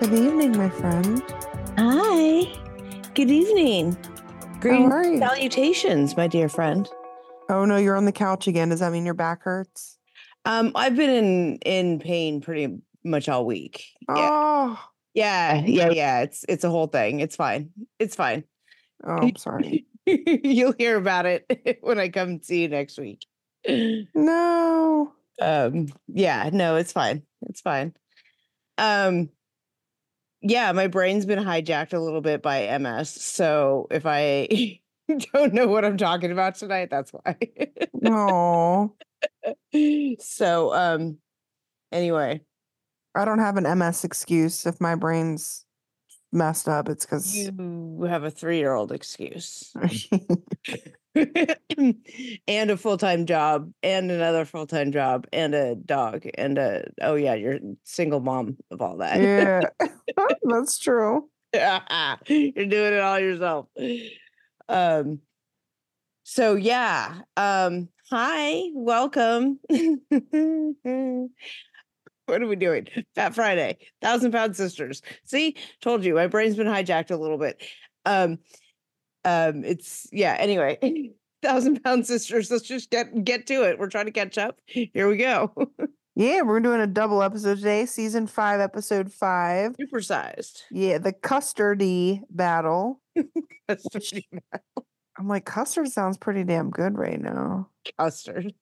Good evening, my friend. Hi. Good evening. Greetings, are you? salutations, my dear friend. Oh no, you're on the couch again. Does that mean your back hurts? Um, I've been in in pain pretty much all week. Yeah, Oh, yeah, yeah, yeah. It's it's a whole thing. It's fine. It's fine. oh, I'm sorry. You'll hear about it when I come see you next week. No. Um, yeah, no, it's fine. It's fine. Um, yeah, my brain's been hijacked a little bit by MS. So if I don't know what I'm talking about tonight, that's why. No. so um anyway I don't have an MS excuse if my brain's messed up. It's because you have a three-year-old excuse and a full-time job and another full-time job and a dog and a oh yeah you're single mom of all that yeah, that's true. you're doing it all yourself um so yeah um hi welcome what are we doing? Fat friday thousand pound sisters. See? Told you my brain's been hijacked a little bit. Um um it's yeah anyway thousand pound sisters let's just get get to it. We're trying to catch up. Here we go. Yeah, we're doing a double episode today, season five, episode five. supersized Yeah, the custardy battle. custard I'm like, custard sounds pretty damn good right now. custard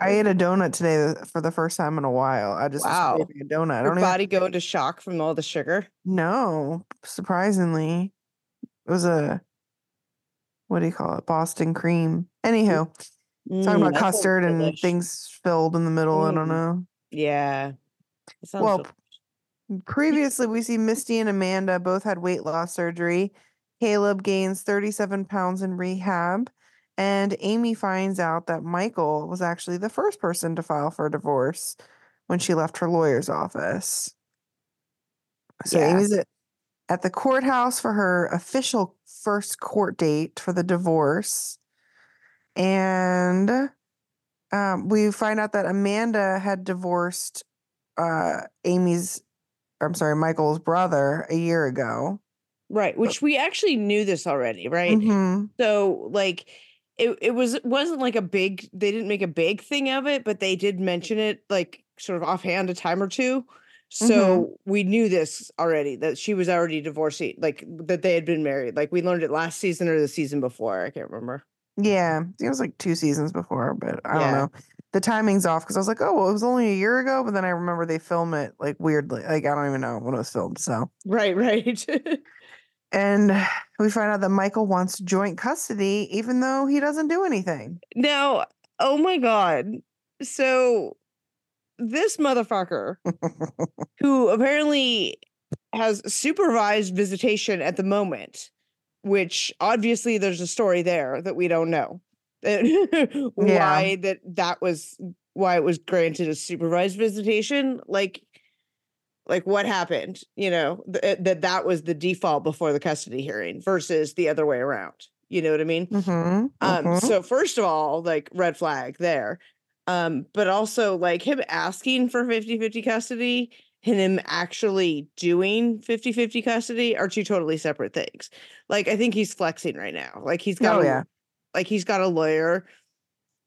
I ate a donut today for the first time in a while. I just Wow. was a donut. I your body go into shock from all the sugar No, surprisingly, it was a what do you call it? Boston cream. Anywho, talking Mm, about custard and things filled in the middle. I don't Mm. know. Yeah. Well, Previously, we see Misty and Amanda both had weight loss surgery. Caleb gains 37 pounds in rehab. And Amy finds out that Michael was actually the first person to file for a divorce when she left her lawyer's office. So Yeah. Amy's at, at the courthouse for her official first court date for the divorce. And um, we find out that Amanda had divorced uh, Amy's, I'm sorry, Michael's brother a year ago. Right, which we actually knew this already, right? Mhm. So like it it was it wasn't like a big they didn't make a big thing of it, but they did mention it like sort of offhand a time or two. So we knew this already that she was already divorcing, like that they had been married. Like we learned it last season or the season before. I can't remember. Yeah, it was like two seasons before, but I Yeah. don't know. The timing's off because I was like, oh, well, it was only a year ago, but then I remember they film it like weirdly. Like I don't even know when it was filmed. So, Right, right. And we find out that Michael wants joint custody, even though he doesn't do anything. now, oh my god. So this motherfucker who apparently has supervised visitation at the moment, which obviously there's a story there that we don't know. why that that was why it was granted a supervised visitation like like what happened you know th- that that was the default before the custody hearing versus the other way around you know what i mean Mhm, um, mhm. so first of all, like red flag there. Um, but also like him asking for 50-50 custody and him actually doing 50-50 custody are two totally separate things. Like I think he's flexing right now. Like he's got Oh, a, yeah. like he's got a lawyer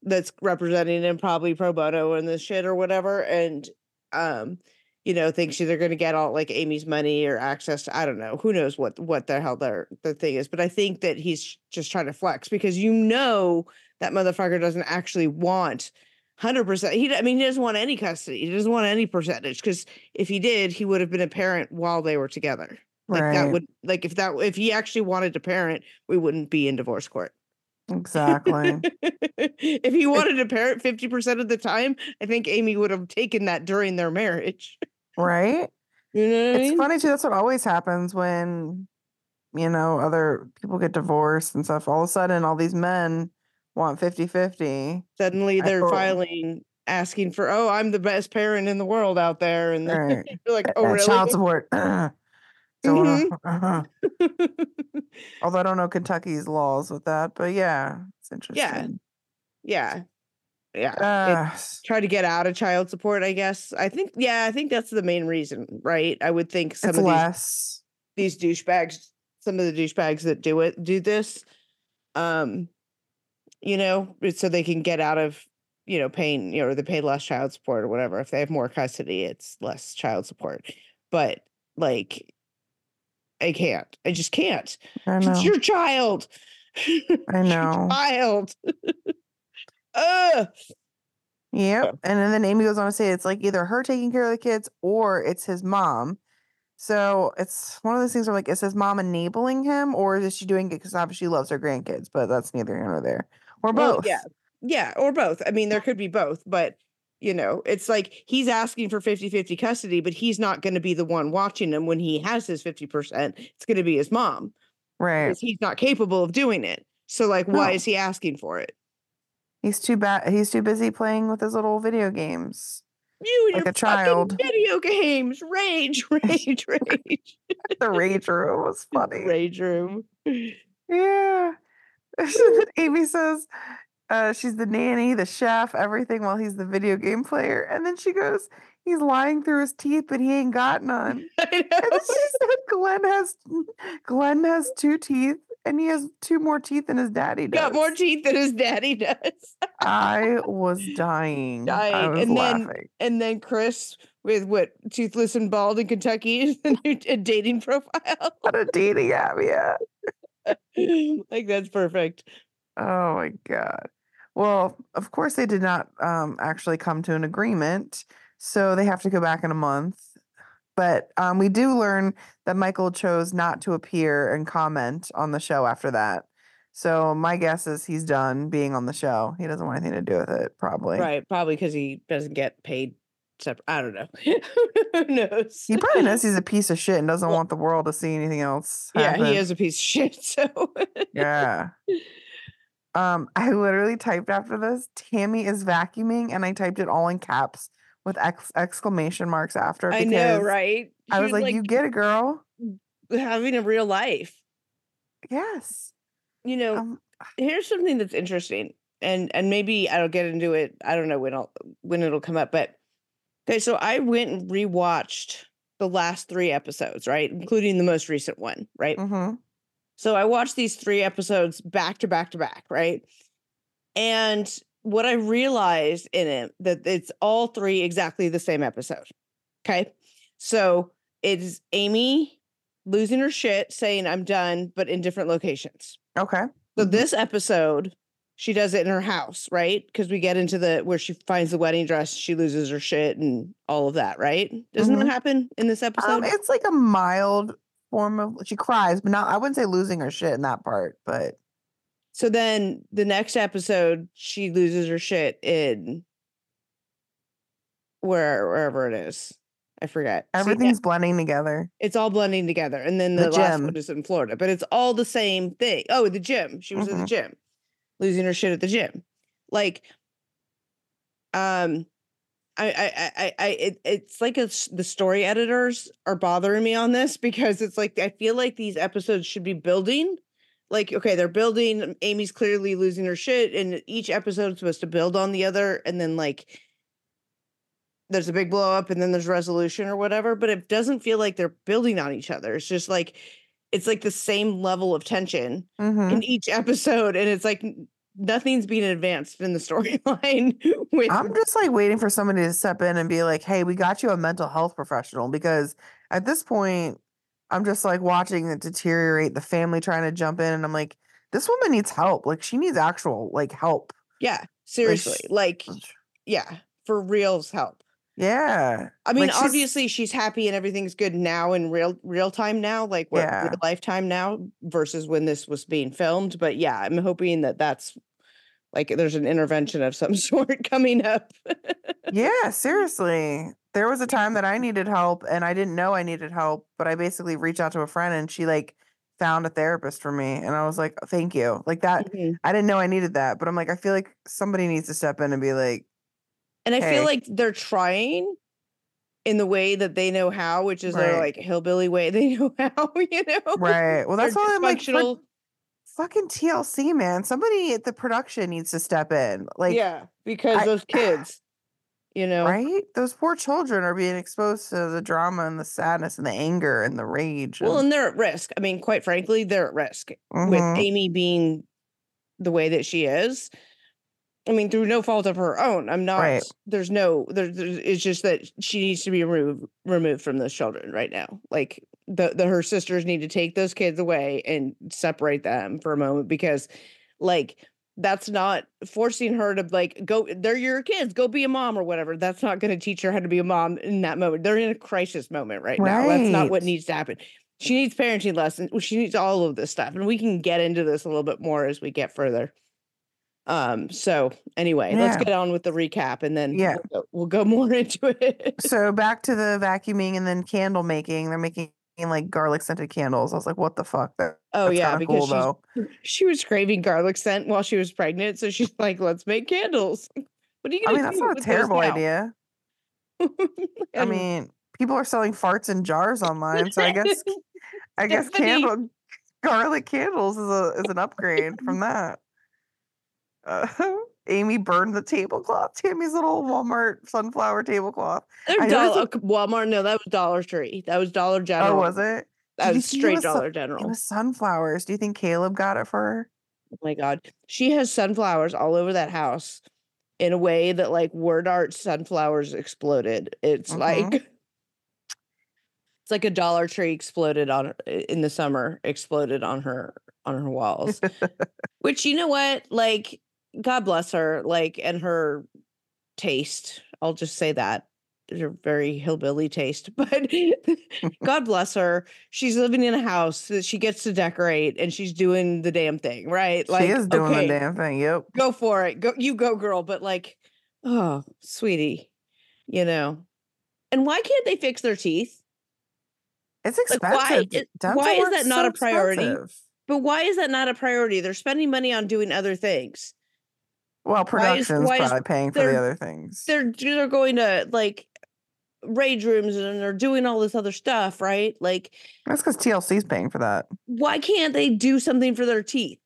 that's representing him probably pro bono and this shit or whatever. And um, you know, thinks either gonna get all like Amy's money or access to I don't know, who knows what what the hell their the thing is. But I think that he's just trying to flex because you know that motherfucker doesn't actually want hundred percent. He, I mean, he doesn't want any custody. He doesn't want any percentage because if he did, he would have been a parent while they were together. Like that would like if that if he actually wanted to parent, we wouldn't be in divorce court. Exactly. if he wanted to parent fifty percent of the time, I think Amy would have taken that during their marriage. Right? You know what I It's mean? funny too. That's what always happens when, you know, other people get divorced and stuff. All of a sudden, all these men want 50 50. Suddenly they're filing asking for, oh, I'm the best parent in the world out there, and then Right. you're like, oh, Uh, really? Child support. wanna- uh-huh. Although I don't know Kentucky's laws with that, but yeah, it's interesting. Yeah. yeah. It- Uh, try to get out of child support, I guess. I think yeah, I think that's the main reason, right? I would think some of these less. these douchebags, some of the douchebags that do it do this, um, you know, so they can get out of, you know, paying, you know, or they pay less child support or whatever. If they have more custody, it's less child support. But like, I can't. I just can't. I. It's your child. I know. child. Ugh. Yep. And then Amy goes on to say it's like either her taking care of the kids or it's his mom. So it's one of those things where like, is his mom enabling him or is she doing it because obviously she loves her grandkids? But that's neither here nor there. Or Well, both. yeah. Yeah, or both. I mean, there could be both, but you know, it's like he's asking for 50-50 custody, but he's not going to be the one watching him when he has his 50%. It's going to be his mom Right. because he's not capable of doing it. So like why No. is he asking for it? He's too bad. He's too busy playing with his little video games. You and Like a child. video games. Rage, rage, rage. The rage room was funny. rage room. Yeah. Amy says uh, she's the nanny, the chef, everything while he's the video game player. And then she goes, he's lying through his teeth, but he ain't got none. I And then she said Glenn has Glenn has two teeth and he has two more teeth than his daddy does. Got more teeth than his daddy does. I was dying. Dying. was And then- and then Chris with what toothless and bald in Kentucky is the new a dating profile. What a dating app, yeah. like that's perfect. Oh my god. Well, of course they did not um actually come to an agreement, so they have to go back in a month. But um we do learn that Michael chose not to appear and comment on the show after that. So my guess is he's done being on the show. He doesn't want anything to do with it, probably. Right. Probably because he doesn't get paid separate. I don't know. Who knows? He probably knows he's a piece of shit and doesn't Well- want the world to see anything else. yeah, happen. he is a piece of shit. So Yeah. Um, I literally typed after this, Tammy is vacuuming, and I typed it all in caps with ex- exclamation marks after. I know, right? I She was like, you get a girl. having a real life. Yes. You know, Um, here's something that's interesting and and maybe i'll get into it i don't know when i'll when it'll come up but okay so i went and rewatched the last three episodes right including the most recent one right mhm. so i watched these three episodes back to back to back right and what i realized in it that it's all three exactly the same episode okay so it's amy losing her shit saying i'm done but in different locations Okay. so Mhm. this episode, she does it in her house, right? Because we get into the where she finds the wedding dress, she loses her shit and all of that, right? Doesn't Mhm. that happen in this episode? Um, it's like a mild form of she cries, but not I wouldn't say losing her shit in that part, but so then the next episode, she loses her shit in where wherever it is. I forget. See, yeah, everything's blending together. it's all blending together. And then the, The last one is in Florida, but it's all the same thing. Oh, the gym. She was at the Mhm. gym, losing her shit at the gym. Like, um, I, I, I, I, it, it's like it's the story editors are bothering me on this because it's like I feel like these episodes should be building. Like, okay, they're building. Amy's clearly losing her shit, and each episode is supposed to build on the other, and then like there's a big blow up and then there's resolution or whatever, but it doesn't feel like they're building on each other. It's just like it's like the same level of tension Mhm. in each episode, and it's like nothing's being advanced in the storyline. with I'm just like waiting for somebody to step in and be like, "Hey, we got you a mental health professional." Because at this point, I'm just like watching it deteriorate. The family trying to jump in, and I'm like, "This woman needs help. Like, she needs actual like help." yeah, seriously, sh- like yeah, for reals help. Yeah, I mean, Like, obviously she's happy and everything's good now in real real time now, like Yeah. real lifetime now versus when this was being filmed. But yeah, I'm hoping that that's like there's an intervention of some sort coming up. yeah. Seriously, there was a time that I needed help, and I didn't know I needed help, but I basically reached out to a friend, and she like found a therapist for me, and I was like, "Thank you." Like that. Mhm. I didn't know I needed that, but I'm like, I feel like somebody needs to step in and be like, And I Hey. feel like they're trying in the way that they know how, which is their like hillbilly way they know how, you know? right. Well, that's why I'm like, for, fucking TLC, man. Somebody at the production needs to step in. Like, yeah, because I- those kids, you know, right? Those poor children are being exposed to the drama and the sadness and the anger and the rage. well, and- and they're at risk. I mean, quite frankly, they're at risk with Mhm. Amy being the way that she is. I mean, through no fault of her own. I'm not. Right. There's no. There's. there's- It's just that she needs to be removed removed from those children right now. Like the the her sisters need to take those kids away and separate them for a moment because, like, that's not forcing her to like go. They're your kids. Go be a mom or whatever. That's not going to teach her how to be a mom in that moment. They're in a crisis moment right, now. That's not what needs to happen. She needs parenting lessons. She needs all of this stuff, and we can get into this a little bit more as we get further. Um. So anyway, let's get on with the recap, and then Yeah. we'll, go, we'll go more into it. so back to the vacuuming and then candle making. They're making like garlic scented candles. I was like, what the fuck? That, oh yeah, because cool she was craving garlic scent while she was pregnant, so she's like, "Let's make candles." What are you I gonna mean, that's not a terrible idea. I mean, people are selling farts in jars online, so I guess I guess candle garlic candles is a is an upgrade from that. Uh, Amy burned the tablecloth. Tammy's little Walmart sunflower tablecloth. Dollar okay, Walmart. No, that was Dollar Tree. That was Dollar General. Oh, was it? That Did was straight was Dollar It General. was sunflowers. Do you think Caleb got it for her? Oh my god. She has sunflowers all over that house in a way that like word art sunflowers exploded. It's Mhm. like it's like a Dollar Tree exploded on in the summer, exploded on her on her walls. Which you know what? Like God bless her, like and her taste. I'll just say that. Her very hillbilly taste. But God bless her. She's living in a house that she gets to decorate and she's doing the damn thing, right? she is doing okay, the damn thing. Yep. go for it. Go you go, girl. But like, oh, sweetie, you know. And why can't they fix their teeth? It's Like, why expensive. is- why is that not so a priority? expensive. But why is that not a priority? They're spending money on doing other things. Well, Why is- production's why probably paying for the other things. They're they're going to like rage rooms and they're doing all this other stuff, right? Like, That's because TLC's paying for that. why can't they do something for their teeth?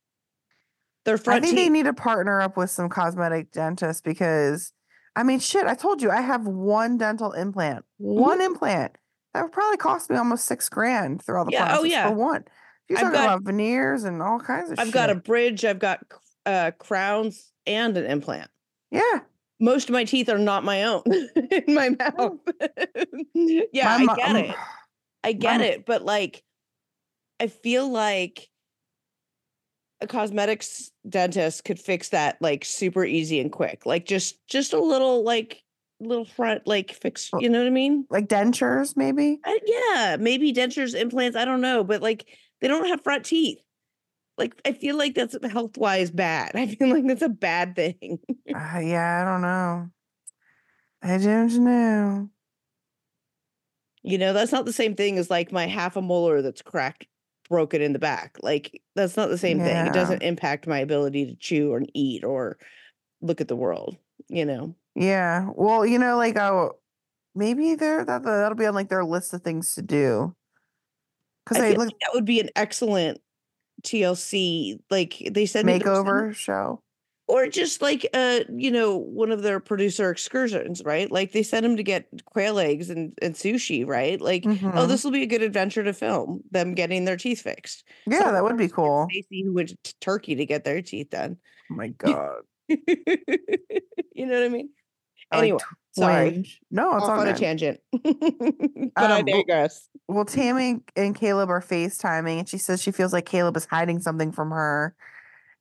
Their I think teeth. they need to partner up with some cosmetic dentists because, I mean, shit, I told you I have one dental implant, Mm-hmm. one implant. That would probably cost me almost six grand through all the Yeah, oh, yeah. for one. You're I've talking got- about veneers and all kinds of I've shit. got a bridge, I've got uh, crowns and an implant. yeah. Most of my teeth are not my own in my mouth. yeah, my I get um, it. I get mo- it, but like I feel like a cosmetics dentist could fix that like super easy and quick. Like just just a little like little front like fix, you know what I mean? Like dentures, maybe. Yeah, maybe dentures, implants, I don't know, but like they don't have front teeth. Like I feel like that's health wise bad. I feel like that's a bad thing. Uh, yeah, I don't know. I don't know. You know, that's not the same thing as like my half a molar that's cracked, broken in the back. Like that's not the same thing. It doesn't impact my ability to chew or eat or look at the world. You know, Yeah. Well, you know, like oh, maybe they're that that'll be on like their list of things to do. I Because they feel look like that would be an excellent TLC. Like they said, me to send- makeover show. or just like uh, you know, one of their producer excursions, right? Like they sent him to get quail eggs and, and sushi, right? Like, oh, Mhm. this will be a good adventure to film them getting their teeth fixed. yeah, Some that would be cool. Stacy who went to Turkey to get their teeth done. Oh my god. you know what I mean? I like Anyway, sorry. No, it's Off all on a tangent. but I Um, digress. Well, Tammy and Caleb are FaceTiming, and she says she feels like Caleb is hiding something from her.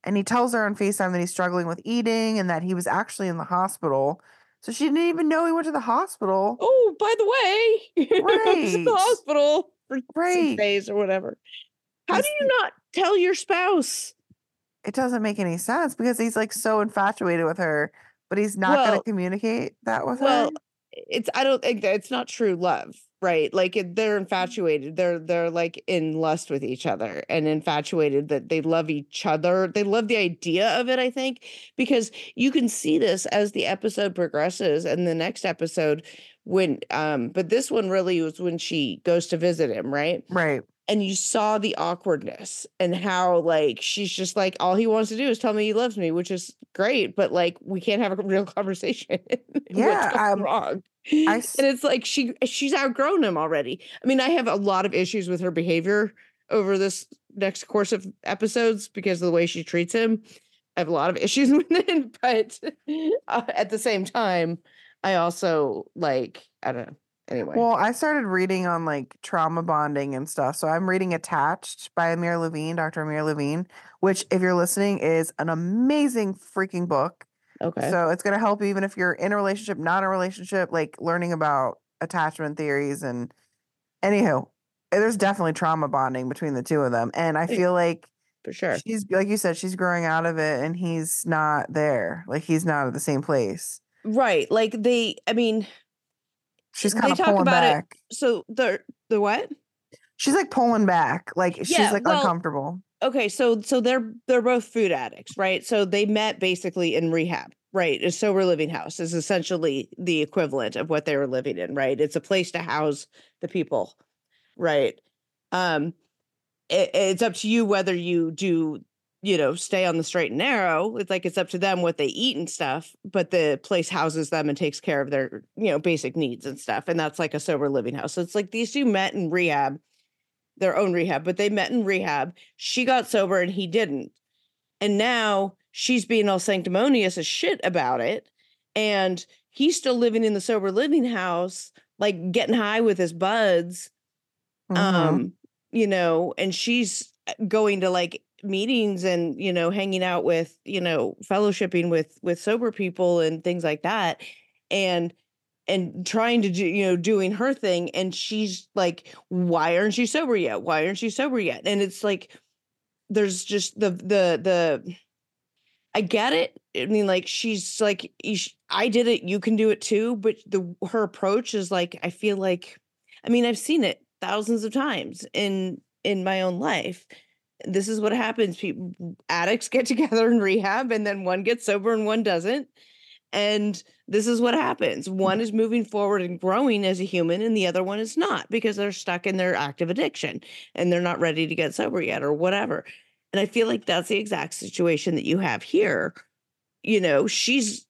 And he tells her on FaceTime that he's struggling with eating and that he was actually in the hospital. So she didn't even know he went to the hospital. Oh, by the way, was in the hospital for Right. days or whatever. How do you not tell your spouse? It doesn't make any sense because he's like so infatuated with her, but he's not going to communicate that with her. Well, her. it's I don't think that it's not true love, right? Like it, they're infatuated. They're they're like in lust with each other and infatuated that they love each other. They love the idea of it, I think, because you can see this as the episode progresses and the next episode when um but this one really was when she goes to visit him, right? Right. And you saw the awkwardness and how like she's just like all he wants to do is tell me he loves me which is great but like we can't have a real conversation Yeah, what's um, wrong. I and it's like she she's outgrown him already. I mean i have a lot of issues with her behavior over this next course of episodes because of the way she treats him. I have a lot of issues with it but uh, at the same time i also like i don't know anyway Well, I started reading on like trauma bonding and stuff. So I'm reading Attached by Amir Levine, Dr. Amir Levine, which, if you're listening, is an amazing freaking book. okay So it's going to help you even if you're in a relationship, not a relationship, like learning about attachment theories. And anywho, there's definitely trauma bonding between the two of them. And I feel like for sure she's, like you said, she's growing out of it and he's not there. Like he's not at the same place. right like they i mean She's kind of pulling about it- back. so the the what She's like pulling back. Like she's Yeah, like well, uncomfortable. okay so so they're they're both food addicts right so they met basically in rehab right a sober living house is essentially the equivalent of what they were living in right it's a place to house the people right um it, it's up to you whether you do you know stay on the straight and narrow it's like it's up to them what they eat and stuff but the place houses them and takes care of their you know basic needs and stuff and that's like a sober living house so it's like these two met in rehab their own rehab but they met in rehab she got sober and he didn't and now she's being all sanctimonious as shit about it and he's still living in the sober living house like getting high with his buds Mhm. um you know and she's uh, going to like meetings and you know hanging out with you know fellowshipping with with sober people and things like that and and trying to do you know doing her thing and she's like why aren't you sober yet why aren't you sober yet and it's like there's just the the the I get it. I mean, like she's like, I did it, you can do it too. But the her approach is like, I feel like, I mean, I've seen it thousands of times in in my own life. This is what happens. People addicts get together in rehab, and then one gets sober and one doesn't. And this is what happens. Mm. One is moving forward and growing as a human, and the other one is not because they're stuck in their active addiction and they're not ready to get sober yet or whatever. And I feel like that's the exact situation that you have here. You know, she's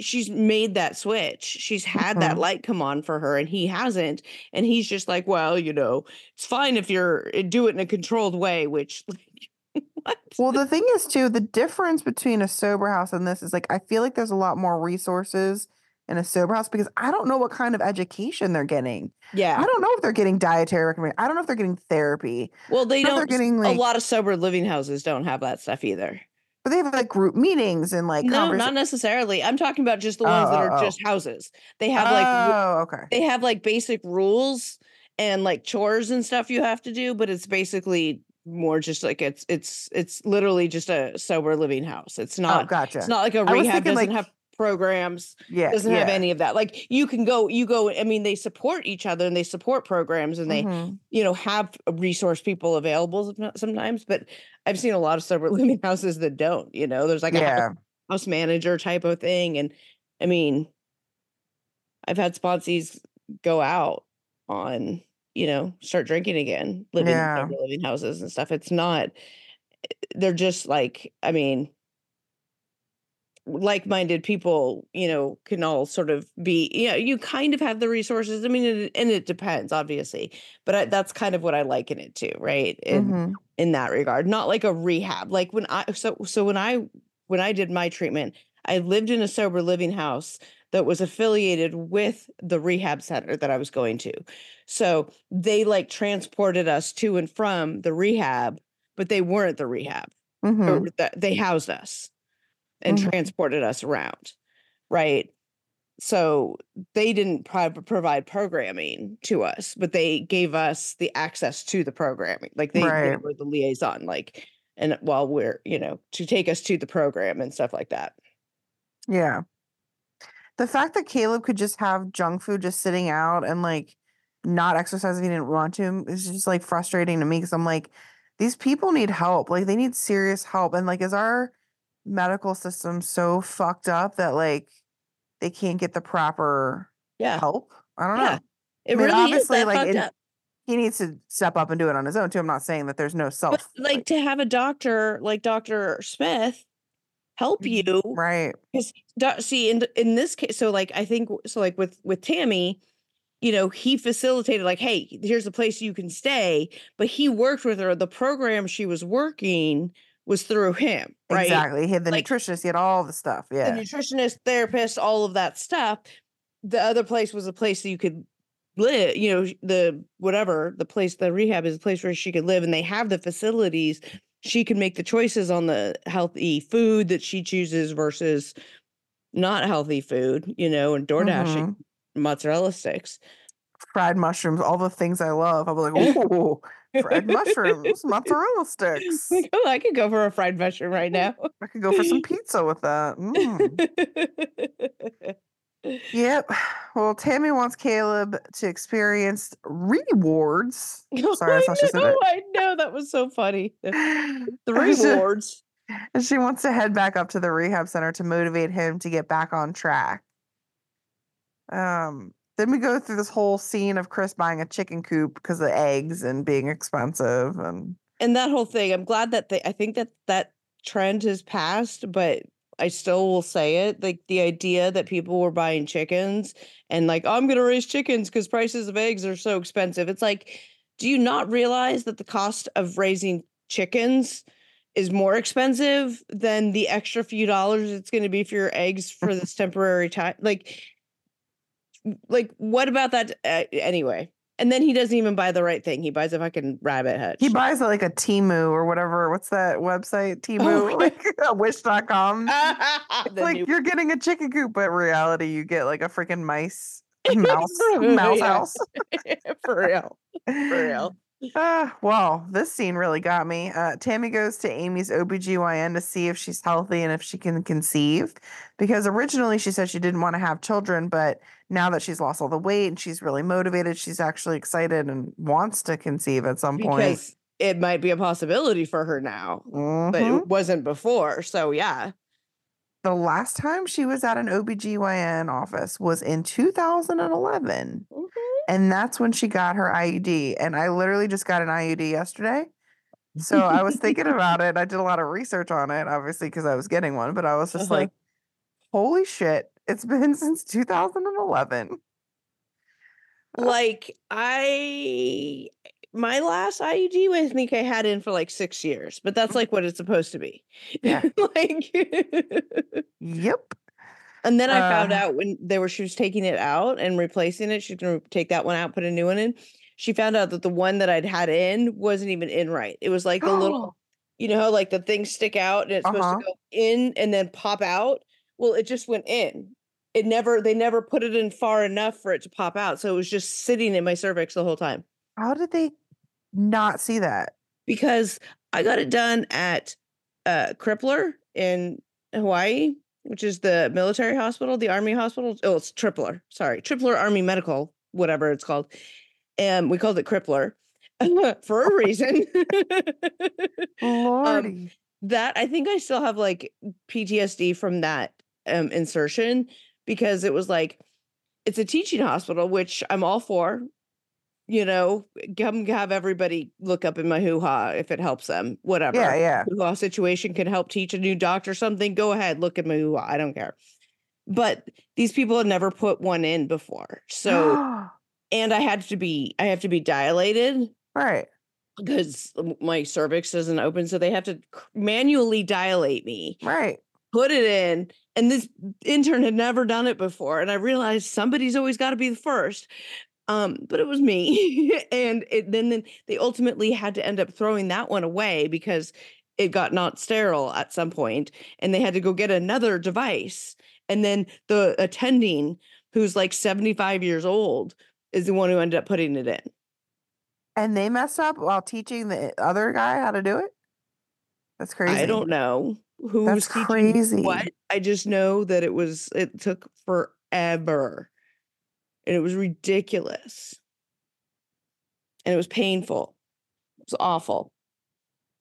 she's made that switch. She's had that Mhm. light come on for her and he hasn't. And he's just like, well, you know, it's fine if you're uh, do it in a controlled way, which like what? Well, the thing is too, the difference between a sober house and this is like I feel like there's a lot more resources in a sober house because I don't know what kind of education they're getting. yeah. I don't know if they're getting dietary recommendation. I don't know if they're getting therapy. Well, they I know they're don't getting a lot of sober living houses don't have that stuff either. But they have like group meetings and like no, not necessarily. I'm talking about just the oh, ones that Oh, are oh, oh. just houses. They have like Oh, okay. they have like basic rules and like chores and stuff you have to do, but it's basically more just like it's it's it's literally just a sober living house. It's Oh, not gotcha. it's not like a rehab doesn't like- have programs, yeah. doesn't have any of that. Like you can go you go I mean they support each other and they support programs and they Mhm. you know have resource people available sometimes, but I've seen a lot of sober living houses that don't, you know. There's like a house manager type of thing. And I mean, I've had sponsees go out on, you know, start drinking again, living Yeah. living houses and stuff. It's not, they're just like, I mean, like-minded people, you know, can all sort of be, yeah, you kind of have the resources. I mean, it, and it depends, obviously, but I, that's kind of what I liken it to, right? In Mhm. in that regard not like a rehab like when i so so when i when i did my treatment i lived in a sober living house that was affiliated with the rehab center that i was going to so they like transported us to and from the rehab but they weren't the rehab Mhm. that they housed us and Mhm. transported us around right so they didn't pro- provide programming to us but they gave us the access to the programming like they, they were the liaison like and while we're you know to take us to the program and stuff like that Yeah. The fact that Caleb could just have junk food just sitting out and like not exercise if he didn't want to is just like frustrating to me because I'm like, these people need help. Like they need serious help. And like, is our medical system so fucked up that like they can't get the proper yeah help? I don't yeah know. it I mean, really is obviously, like, up he needs to step up and do it on his own too. I'm not saying that there's no But self like to have a doctor like Dr. Smith help Mhm. you right. because see in in this case so like i think so like with with tammy you know he facilitated like hey here's a place you can stay but he worked with her the program she was working was through him right Exactly. He had the Like- nutritionist, he had all the stuff. Yeah. The nutritionist therapist all of that stuff the other place was a place that you could live you know the whatever the place the rehab is a place where she could live and they have the facilities she can make the choices on the healthy food that she chooses versus not healthy food you know and door dashing Mhm. mozzarella sticks Fried mushrooms, all the things I love. I'll be like, oh, fried mushrooms, mozzarella sticks. Like, oh, i could go for a fried mushroom right now I could go for some pizza with that. Mm. Yep. Well, Tammy wants Caleb to experience rewards. Sorry, I how she said it. I know that was so funny. The rewards. And she wants to head back up to the rehab center to motivate him to get back on track. Um, then we go through this whole scene of Chris buying a chicken coop because of eggs and being expensive. And and that whole thing i'm glad that they i think that that trend has passed but i still will say it like the idea that people were buying chickens and like oh, i'm going to raise chickens because prices of eggs are so expensive it's like do you not realize that the cost of raising chickens is more expensive than the extra few dollars it's going to be for your eggs for this temporary time like like what about that uh, anyway and then he doesn't even buy the right thing he buys a fucking rabbit hutch he buys like a Temu or whatever. What's that website? Temu, Oh, like a wish.com. Like you're getting a chicken coop, but in reality, you get like a freaking mice, mouse, mouse house. for real. For real. Uh, well, this scene really got me. Uh, Tammy goes to Amy's OBGYN to see if she's healthy and if she can conceive. Because originally she said she didn't want to have children, but now that she's lost all the weight and she's really motivated, she's actually excited and wants to conceive at some point. Because it might be a possibility for her now, but Mhm. it wasn't before. So yeah. The last time she was at an OBGYN office was in 2011. And that's when she got her IUD. And I literally just got an IUD yesterday. So I was thinking about it. I did a lot of research on it, obviously, because I was getting one, but I was just Uh-huh. like, holy shit, it's been since 2011. Like I my last IUD I think I had in for like six years, but that's like what it's supposed to be. Yeah. like Yep. And then I found Uh, out when they were she was taking it out and replacing it, she's gonna take that one out, put a new one in. She found out that the one that I'd had in wasn't even in right. It was like the little, you know, like the things stick out and it's Uh-huh. supposed to go in and then pop out. Well, it just went in. It never they never put it in far enough for it to pop out. So it was just sitting in my cervix the whole time. How did they not see that? Because I got it done at uh Crippler in Hawaii, which is the military hospital, the army hospital. Oh, it's Tripler. Sorry, Tripler Army Medical, whatever it's called. And we called it Crippler for a reason. Um, that I think I still have like PTSD from that um, insertion because it was like it's a teaching hospital, which I'm all for. You know, come have everybody look up in my hoo ha if it helps them, whatever. yeah, yeah. Hoo ha situation can help teach a new doctor something. Go ahead, look at my hoo ha. I don't care. But these people had never put one in before, so and I had to be I have to be dilated right. because my cervix isn't open, so they have to manually dilate me, Right. put it in, and this intern had never done it before, and I realized somebody's always got to be the first. Um, but it was me, and it, then then they ultimately had to end up throwing that one away because it got not sterile at some point, and they had to go get another device, and then the attending, who's like seventy five years old, is the one who ended up putting it in. And they messed up while teaching the other guy how to do it? That's crazy. I don't know who That's crazy. what. I just know that it was it took forever. And it was ridiculous. And it was painful. It was awful.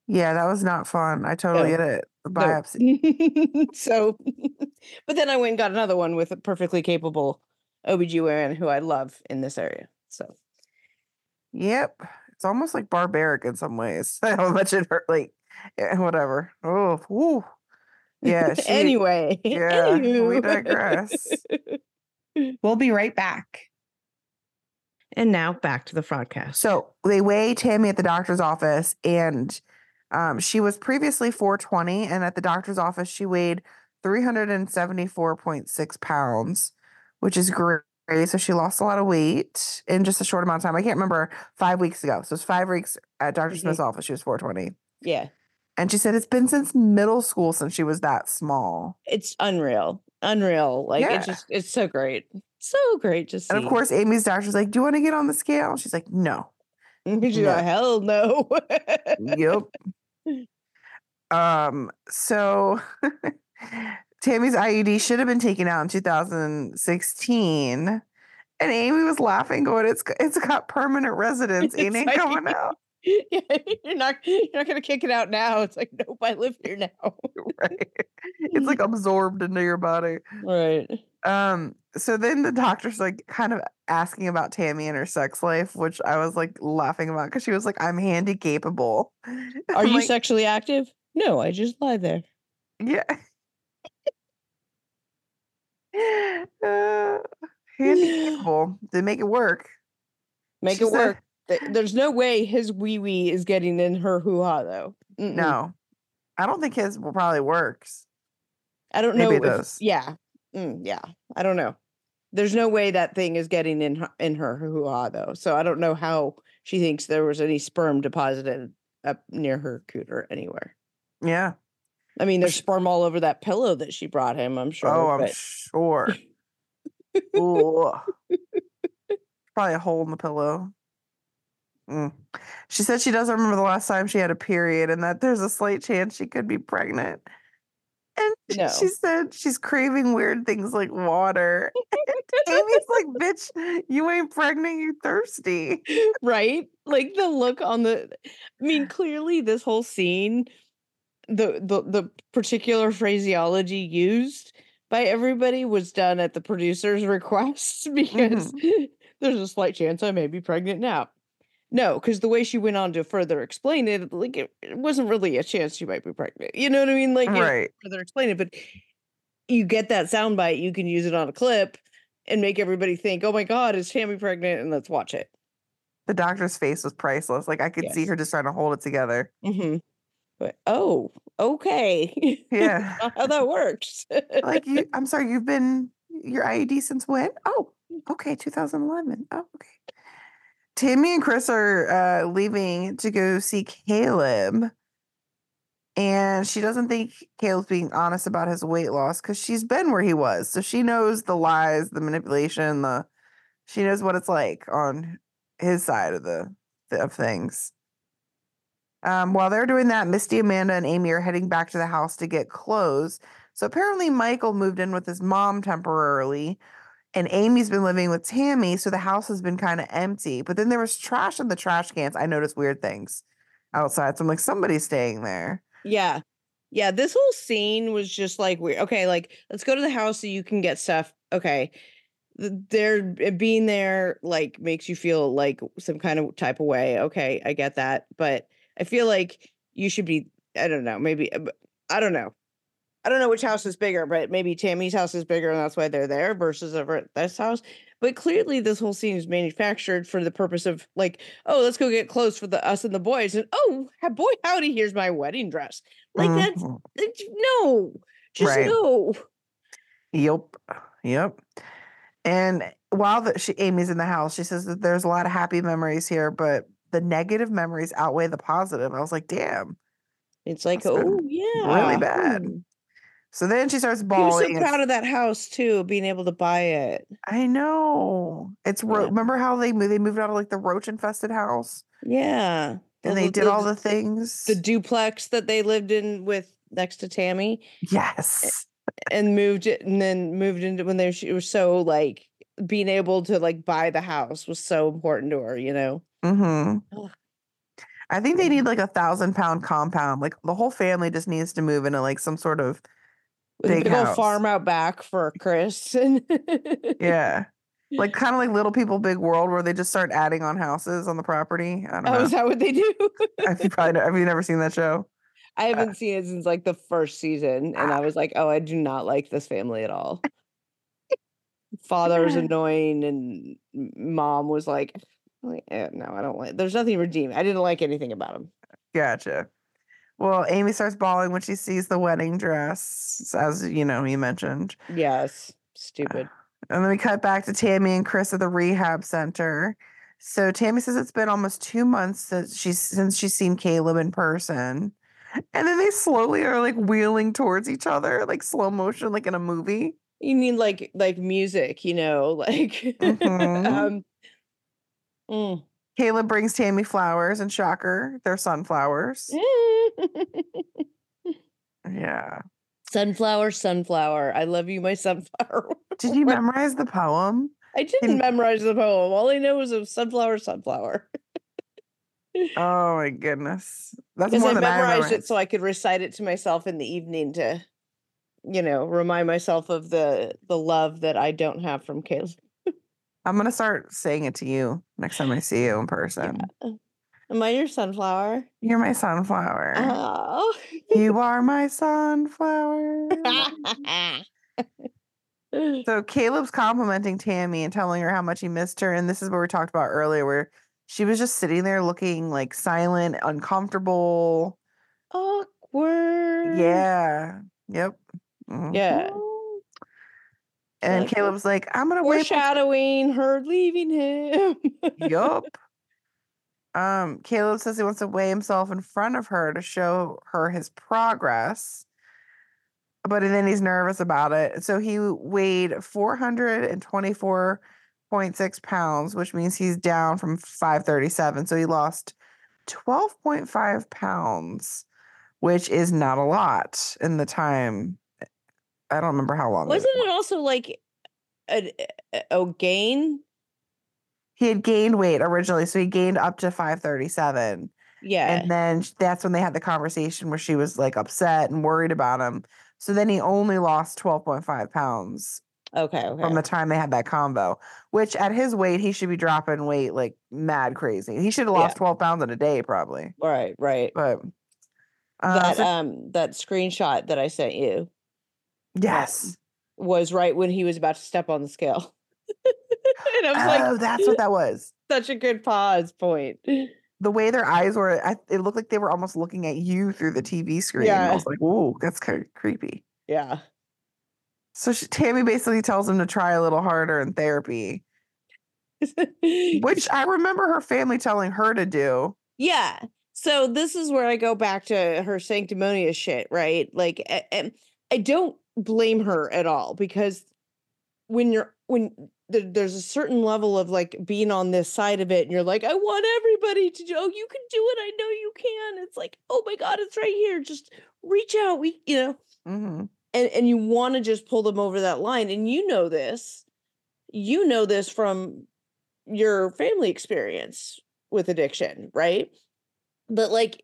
Yeah, that was not fun. I totally No. get it. The No. biopsy. so but then I went and got another one with a perfectly capable OBGYN who I love in this area. So Yep. It's almost like barbaric in some ways. How much it hurt. Like, yeah, whatever. Oh, whew. Yeah. She, anyway, yeah, we digress. We'll be right back. and now back to the broadcast. So they weigh Tammy at the doctor's office, and um, she was previously 420, and at the doctor's office, she weighed 374.6 pounds, which is great. So she lost a lot of weight in just a short amount of time. I can't remember five weeks ago. So it's five weeks at doctor Mhm. Smith's office. She was 420. yeah, And she said it's been since middle school since she was that small. it's unreal, unreal. Like Yeah. it's just, it's so great, so great to see. And of course, Amy's doctor's like, Do you want to get on the scale? She's like, No. She's no. like, hell no. yep. Um, so Tammy's IUD should have been taken out in 2016. And Amy was laughing, going, It's it's got permanent residence. It ain't like- coming out. Yeah, you're not, you're not gonna kick it out now. It's like, nope, I live here now. Right. It's like absorbed into your body. right. Um, so then the doctor's like kind of asking about Tammy and her sex life, which I was like laughing about because she was like, I'm handy capable. Are I'm you like, sexually active? No, I just lie there. Yeah. uh, handy capable. They make it work. Make She it said- work. Th- There's no way his wee wee is getting in her hoo ha though. Mm-mm. No, I don't think his will probably works. I don't Maybe know. if- Yeah, Mm, yeah. I don't know. There's no way that thing is getting in her, in her hoo ha though. So I don't know how she thinks there was any sperm deposited up near her cooter anywhere. Yeah. I mean, there's sperm all over that pillow that she brought him. I'm sure. oh, I'm but sure. Ooh. Probably a hole in the pillow. Mm. She said she doesn't remember the last time she had a period and that there's a slight chance she could be pregnant. And No. she said she's craving weird things like water. And Amy's like, bitch, you ain't pregnant, you thirsty. right? Like the look on the I mean, clearly this whole scene, the the the particular phraseology used by everybody was done at the producer's request because there's a slight chance I may be pregnant now. No, because the way she went on to further explain it, like it, it wasn't really a chance she might be pregnant. You know what I mean? Like Right. further explain it, but you get that soundbite, you can use it on a clip and make everybody think, "Oh my God, is Tammy pregnant?" And let's watch it. The doctor's face was priceless. Like I could see her just trying to hold it together. hmm But oh, okay. Yeah. How that works. like you I'm sorry, you've been your IED since when? Oh, okay, 2011. Oh, okay. Tammy and Chris are uh, leaving to go see Caleb. And she doesn't think Caleb's being honest about his weight loss because she's been where he was. So she knows the lies, the manipulation, the she knows what it's like on his side of the of things. Um, while they're doing that, Misty, Amanda, and Amy are heading back to the house to get clothes. So apparently, Michael moved in with his mom temporarily, and Amy's been living with Tammy. So the house has been kind of empty. But then there was trash in the trash cans. I noticed weird things outside. So I'm like, somebody's staying there. yeah. Yeah. This whole scene was just like weird. Okay, like let's go to the house so you can get stuff. Okay. Th- There uh, being there like makes you feel like some kind of type of way. Okay, I get that. But I feel like you should be, I don't know, maybe I don't know. I don't know which house is bigger, but maybe Tammy's house is bigger and that's why they're there versus over at this house. But clearly, this whole scene is manufactured for the purpose of like, oh, let's go get clothes for the us and the boys, and oh, boy, howdy, here's my wedding dress. Like that's Mhm. it's- no, just Right. no. Yep. Yep. And while the, she, Amy's in the house, she says that there's a lot of happy memories here, but the negative memories outweigh the positive. I was like, damn. It's like, That's oh yeah, really bad. Hmm. So then she starts bawling. so proud of that house too, being able to buy it. I know. It's Yeah. remember how they moved they moved out of like the roach infested house Yeah, and they did all the things. the duplex that they lived in with next to Tammy, yes. and moved it, and then moved into when they she was so like being able to like buy the house was so important to her, you know. Mm-hmm. Ugh. I think they need like a thousand pound compound. Like the whole family just needs to move into like some sort of With a Big big old farm out back for Chris. And yeah. like kind of like Little People Big World, where they just start adding on houses on the property. I don't Oh, know. is that what they do? Have you probably have you never seen that show? I haven't seen it since like the first season, and I was like, "Oh, I do not like this family at all." Father was annoying, and mom was like, like eh, "No, I don't like." There's nothing redeeming. I didn't like anything about him. Gotcha. Well, Amy starts bawling when she sees the wedding dress, as you know, you mentioned. Yes, stupid. And then we cut back to Tammy and Chris at the rehab center. So Tammy says it's been almost two months since she's since she's seen Caleb in person. And then they slowly are like wheeling towards each other, like slow motion, like in a movie. You need like like music, you know, like. Mhm. um, mm. Caleb brings Tammy flowers and shocker, they're sunflowers. Yeah. sunflower, sunflower. I love you, my sunflower. Did you memorize the poem? I didn't memorize the poem. All I know is of sunflower, sunflower. Oh my goodness. That's Because more I than I memorized memorized. it so I could recite it to myself in the evening to, you know, remind myself of the the love that I don't have from Caleb. I'm gonna start saying it to you next time I see you in person. Am I your sunflower? You're my sunflower. Oh. you are my sunflower. so Caleb's complimenting Tammy and telling her how much he missed her. And this is what we talked about earlier, where she was just sitting there looking like silent, uncomfortable. Awkward. Yeah. Yep. Mm-hmm. Yeah. And Like, Caleb's like, I'm gonna wait. Foreshadowing her leaving him. yup. Um, Caleb says he wants to weigh himself in front of her to show her his progress. But then he's nervous about it. So he weighed 424.6 pounds, which means he's down from 537. So he lost 12.5 pounds, which is not a lot in the time. I don't remember how long. it Wasn't it also like a, a, a gain? he had gained weight originally, so he gained up to 537. Yeah. And then that's when they had the conversation where she was like upset and worried about him. So then he only lost 12.5 pounds okay. Okay. from the time they had that combo, which at his weight, he should be dropping weight like mad crazy. He should have Yeah. lost 12 pounds in a day, probably. right. Right. But uh, that so- um that screenshot that I sent you yes. was right when he was about to step on the scale. and I was like, Oh, that's what that was. such a good pause point. The way their eyes were, I, it looked like they were almost looking at you through the TV screen. Yeah. I was like, "Ooh, that's kind of creepy." Yeah. So she, Tammy basically tells him to try a little harder in therapy, which I remember her family telling her to do. yeah. So this is where I go back to her sanctimonious shit, right? Like, and I don't blame her at all because when you're when there, there's a certain level of like being on this side of it, and you're like, I want everybody to do. Oh, you can do it. I know you can. It's like, oh my god, it's right here. Just reach out. We, you know, hmm and and you want to just pull them over that line and you know this you know this from your family experience with addiction right but like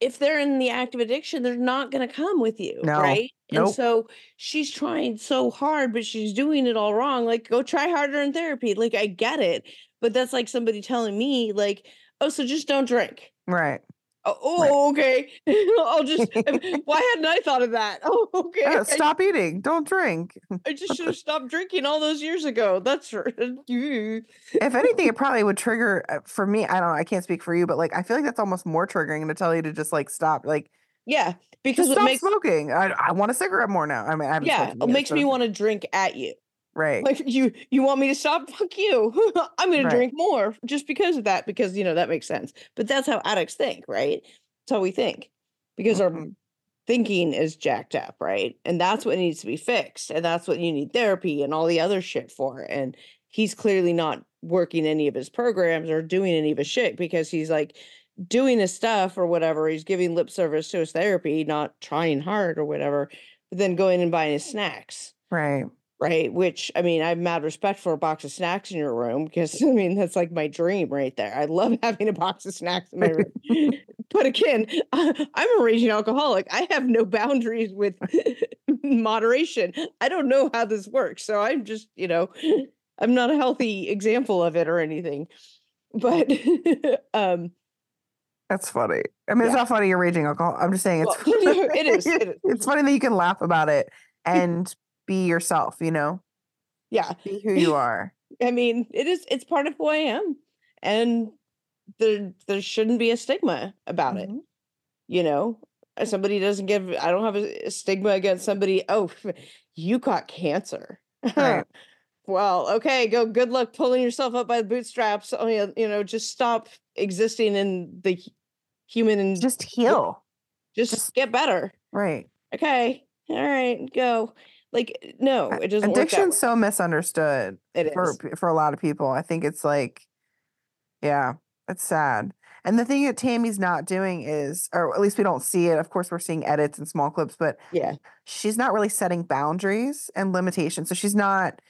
if they're in the active addiction they're not going to come with you No, right? And so she's trying so hard but she's doing it all wrong like go try harder in therapy. Like i get it but that's like somebody telling me like oh so just don't drink. Right. Oh, oh okay i'll just why hadn't i thought of that oh okay Uh, I- stop eating. Don't drink. I just should have stopped drinking all those years ago. That's right. If anything, it probably would trigger uh, for me. I don't know. I can't speak for you, but like, I feel like that's almost more triggering to tell you to just like stop. Like, yeah, because stop makes smoking. I, I want a cigarette more now. I mean, I yeah, it years, makes but me want to drink at you. Right. Like you, you want me to stop? Fuck you. I'm gonna Right. drink more just because of that. Because you know that makes sense. But that's how addicts think, right? That's how we think because our Mhm. thinking is jacked up, right? And that's what needs to be fixed. And that's what you need therapy and all the other shit for. And he's clearly not working any of his programs or doing any of his shit because he's like doing his stuff or whatever. He's giving lip service to his therapy, not trying hard or whatever, but then going and buying his snacks. right. Right. Which I mean, I have mad respect for a box of snacks in your room because I mean, that's like my dream right there. I love having a box of snacks in my room. but again, I'm a raging alcoholic. I have no boundaries with moderation. I don't know how this works. So I'm just, you know, I'm not a healthy example of it or anything. But um That's funny. I mean, it's not funny you're raging alcohol. I'm just saying it's Well, it is, it is. It's funny that you can laugh about it and be yourself, you know? yeah, Be who you are. I mean, it is it's part of who I am. And there there shouldn't be a stigma about it. Mhm. You know, Uh, somebody doesn't give I don't have a, stigma against somebody, oh, you got cancer. Right. well, okay, go good luck pulling yourself up by the bootstraps. Oh, yeah, you know, just stop existing in the human and just, Just heal. just, just- get better. Right. Okay. All right, go. Like, eh, no, it doesn't Addiction's so misunderstood It for is. for a lot of people. I think it's like, yeah, it's sad. And the thing that Tammy's not doing is, or at least we don't see it. Of course, we're seeing edits and small clips, but Yeah. she's not really setting boundaries and limitations. So she's not.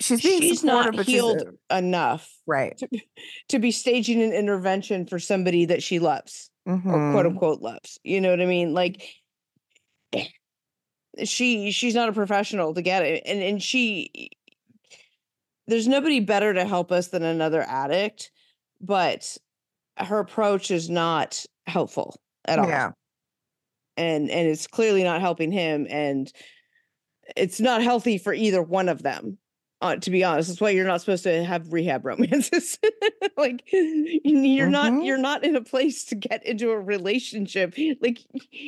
She's being She's not healed she's enough right. to be staging an intervention for somebody that she loves. or quote Mhm. unquote loves. You know what I mean? Like eh. She she's not a professional to get it. And and she there's nobody better to help us than another addict, but her approach is not helpful at all. Yeah. And and it's clearly not helping him and it's not healthy for either one of them. Uh, to be honest, that's why you're not supposed to have rehab romances. like you- you're not Mhm. you're not in a place to get into a relationship. Like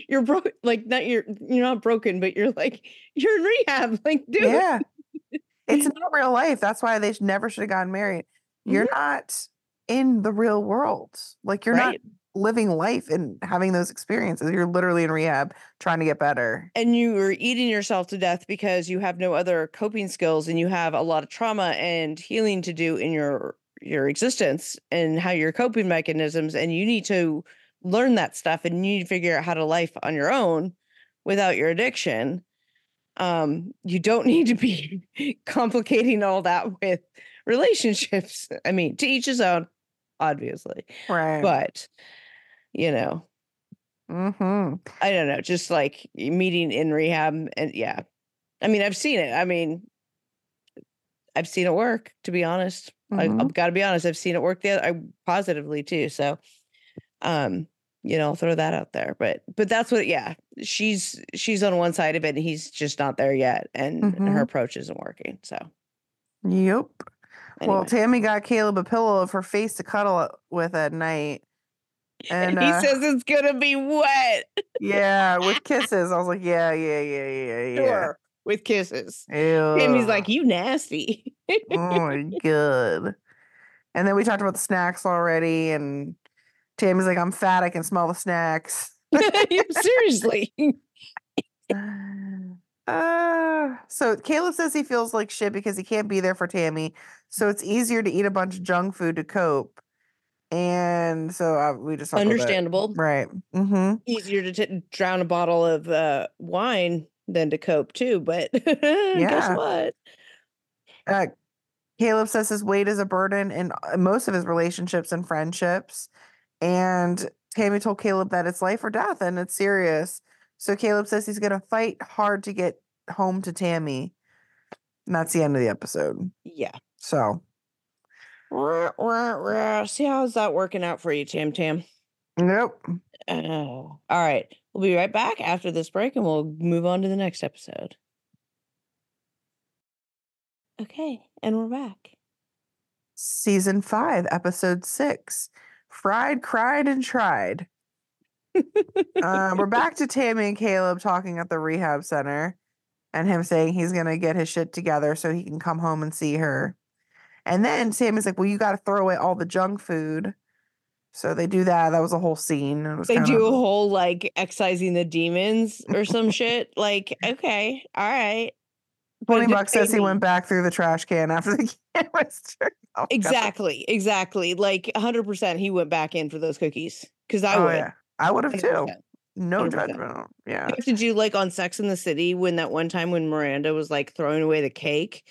you're broke. Like not you're you're not broken, but you're like you're in rehab. Like dude, Yeah. it's not real life. That's why they never should have gotten married. You're not in the real world. Like you're right. not living life and having those experiences. You're literally in rehab trying to get better. and you are eating yourself to death because you have no other coping skills and you have a lot of trauma and healing to do in your your existence and how your coping mechanisms and you need to learn that stuff and you need to figure out how to life on your own without your addiction um you don't need to be complicating all that with relationships i mean to each his own obviously Right. but you know mm-hmm. I don't know, just like meeting in rehab and yeah. I mean, I've seen it. I mean, I've seen it work, to be honest. I, Mhm. I've got to be honest, I've seen it work the other, I positively too. So um, you know, I'll throw that out there. But but that's what yeah, she's she's on one side of it and he's just not there yet. And her Mhm. approach isn't working. So Yep. Well. Tammy got Caleb a pillow of her face to cuddle with at night. And, he uh, says it's gonna be wet. yeah, with kisses. I was like, yeah, yeah, yeah, yeah, yeah. Sure. With kisses. Ew. And he's like, You nasty. oh my god. And then we talked about the snacks already, and Tammy's like, I'm fat, I can smell the snacks. Seriously. Uh, so Caleb says he feels like shit because he can't be there for Tammy. So it's easier to eat a bunch of junk food to cope. And so uh, we just. Understandable. Right. Mm-hmm. Easier to t- drown a bottle of uh, wine than to cope too. But guess what? Uh, Caleb says his weight is a burden in uh, most of his relationships and friendships. And Tammy told Caleb that it's life or death and it's serious. So Caleb says he's going to fight hard to get home to Tammy. And that's the end of the episode. Yeah. So. See how's that working out for you, Tam Tam? nope. Oh. All right. We'll be right back after this break and we'll move on to the next episode. Okay. And we're back. Season five, episode six Fried, Cried, and Tried. uh, we're back to Tammy and Caleb talking at the rehab center and him saying he's going to get his shit together so he can come home and see her. And then Tammy's like, Well, you got to throw away all the junk food. So they do that. That was a whole scene. It was They kinda- do a whole like excising the demons or some shit. Like, okay, all right. But 20 just bucks says he went back through the trash can after the can was turned oh, off. Exactly, exactly. Like 100% he went back in for those cookies because I Oh, would. yeah. I would have too. 100%. No 100%. judgment. Yeah. Did you have to do like on Sex in the City when that one time when Miranda was like throwing away the cake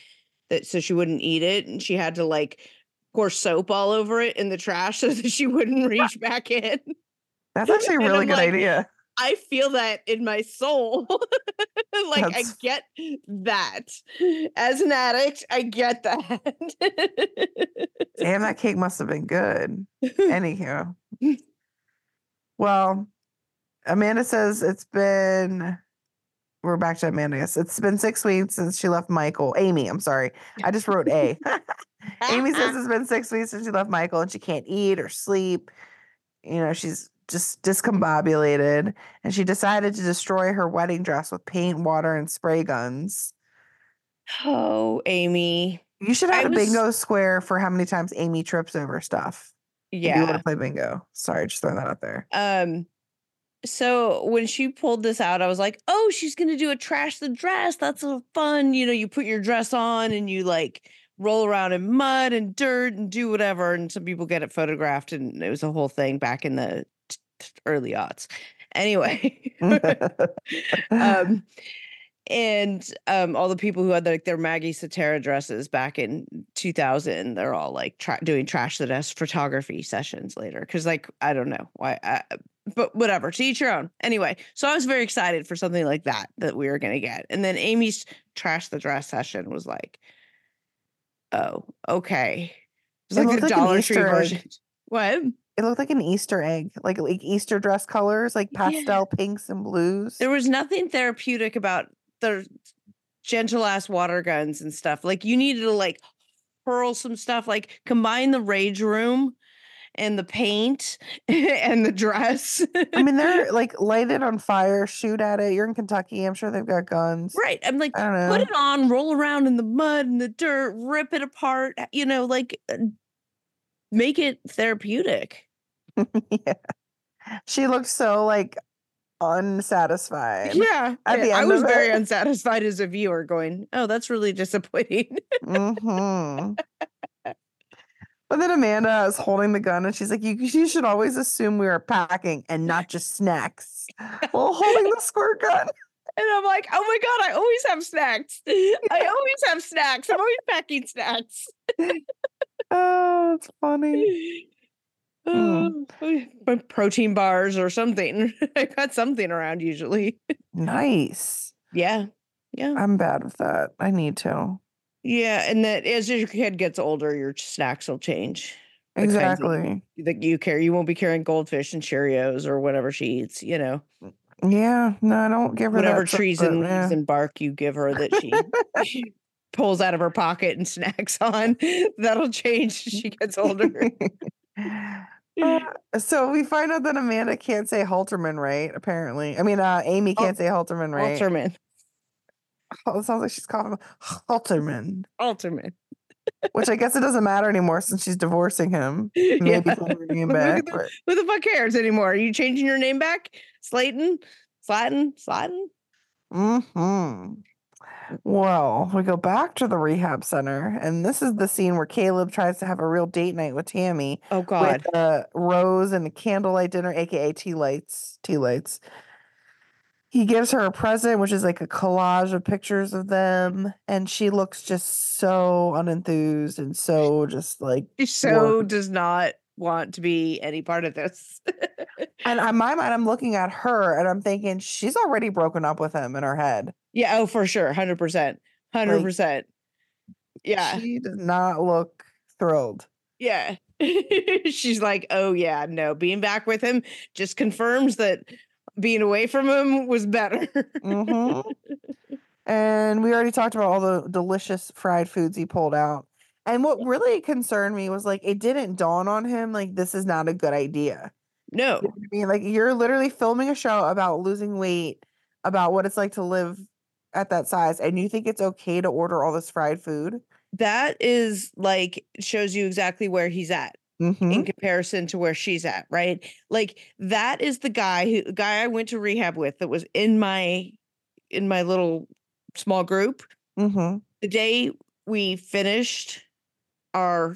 that so she wouldn't eat it and she had to like pour soap all over it in the trash so that she wouldn't reach back in. That's actually a really good like, idea. I feel that in my soul. like I get that. As an addict, I get that. Damn, that cake must have been good. Anyhow, Well, Amanda says it's been we're back to Amanda. Yes, it's been six weeks since she left Michael. Amy, I'm sorry. I just wrote A. Amy says it's been six weeks since she left Michael and she can't eat or sleep. You know, she's just discombobulated. And she decided to destroy her wedding dress with paint, water, and spray guns. oh, Amy. You should have a was- bingo square for how many times Amy trips over stuff. If you want Yeah. to play bingo. Sorry, just throwing that out there. Um so when she pulled this out, I was like, oh, she's gonna do a trash the dress. That's so fun. You know, you put your dress on and you like roll around in mud and dirt and do whatever. And some people get it photographed, and it was a whole thing back in the t- t- early aughts. Anyway, um, and um, all the people who had like their Maggie Sottero dresses back in 2000, they're all like tra- doing trash the desk photography sessions later. Cause like, I don't know why, I, but whatever, to each your own. Anyway, so I was very excited for something like that that we were going to get. And then Amy's trash the dress session was like, oh, okay. It's It like the like Dollar Tree version. What? It looked like an Easter egg, like like Easter dress colors, like Yeah. pastel pinks and blues. There was nothing therapeutic about the gentle ass water guns and stuff. Like you needed to like hurl some stuff, like combine the rage room and the paint and the dress. I mean, they're like light it on fire, shoot at it. You're in Kentucky. I'm sure they've got guns. right. I'm like, put it on, roll around in the mud and the dirt, rip it apart, you know, like uh, make it therapeutic. yeah. She looked so like unsatisfied. Yeah. At the yeah, I was very unsatisfied as a viewer going, oh, that's really disappointing. hmm But then Amanda is holding the gun and she's like, you, you should always assume we are packing and not just snacks while holding the squirt gun. And I'm like, oh my God, I always have snacks. I always have snacks. I'm always packing snacks. Oh, it's funny. Mm. Uh, but protein bars or something. I got something around usually. Nice. Yeah. Yeah. I'm bad with that. I need to. Yeah. And that as your kid gets older, your snacks will change. The kinds that you- Exactly. That you carry. You won't be carrying goldfish and Cheerios or whatever she eats, you know, Yeah. No, I don't give her whatever trees and yeah. leaves and bark you give her that she, she pulls out of her pocket and snacks on. That'll change as she gets older. Uh, so we find out that Amanda can't say Halterman right, apparently. I mean, uh, Amy can't say Halterman right. Alterman. Oh, it sounds like she's calling him Halterman, Alterman. which I guess it doesn't matter anymore since she's divorcing him. Maybe he'll bring him back. at the- Who the fuck cares anymore? Are you changing your name back? Slayton? Slatton? Slatton? hmm Well, we go back to the rehab center, and this is the scene where Caleb tries to have a real date night with Tammy Oh God. with a rose and a candlelight dinner, aka tea lights. Tea lights. He gives her a present, which is like a collage of pictures of them, and she looks just so unenthused and so just like. She so work. does not want to be any part of this. And in my mind, I'm looking at her and I'm thinking she's already broken up with him in her head. yeah, oh for sure. Hundred percent. Hundred percent. Yeah. She does not look thrilled. Yeah. She's like, oh yeah, no, being back with him just confirms that being away from him was better. Mhm. And we already talked about all the delicious fried foods he pulled out. And what really concerned me was like it didn't dawn on him like this is not a good idea. no. You know I mean, like you're literally filming a show about losing weight, about what it's like to live at that size, and you think it's okay to order all this fried food. That is like shows you exactly where he's at. Mhm. in comparison to where she's at, right? Like that is the guy who guy I went to rehab with that was in my in my little small group. Mhm. The day we finished our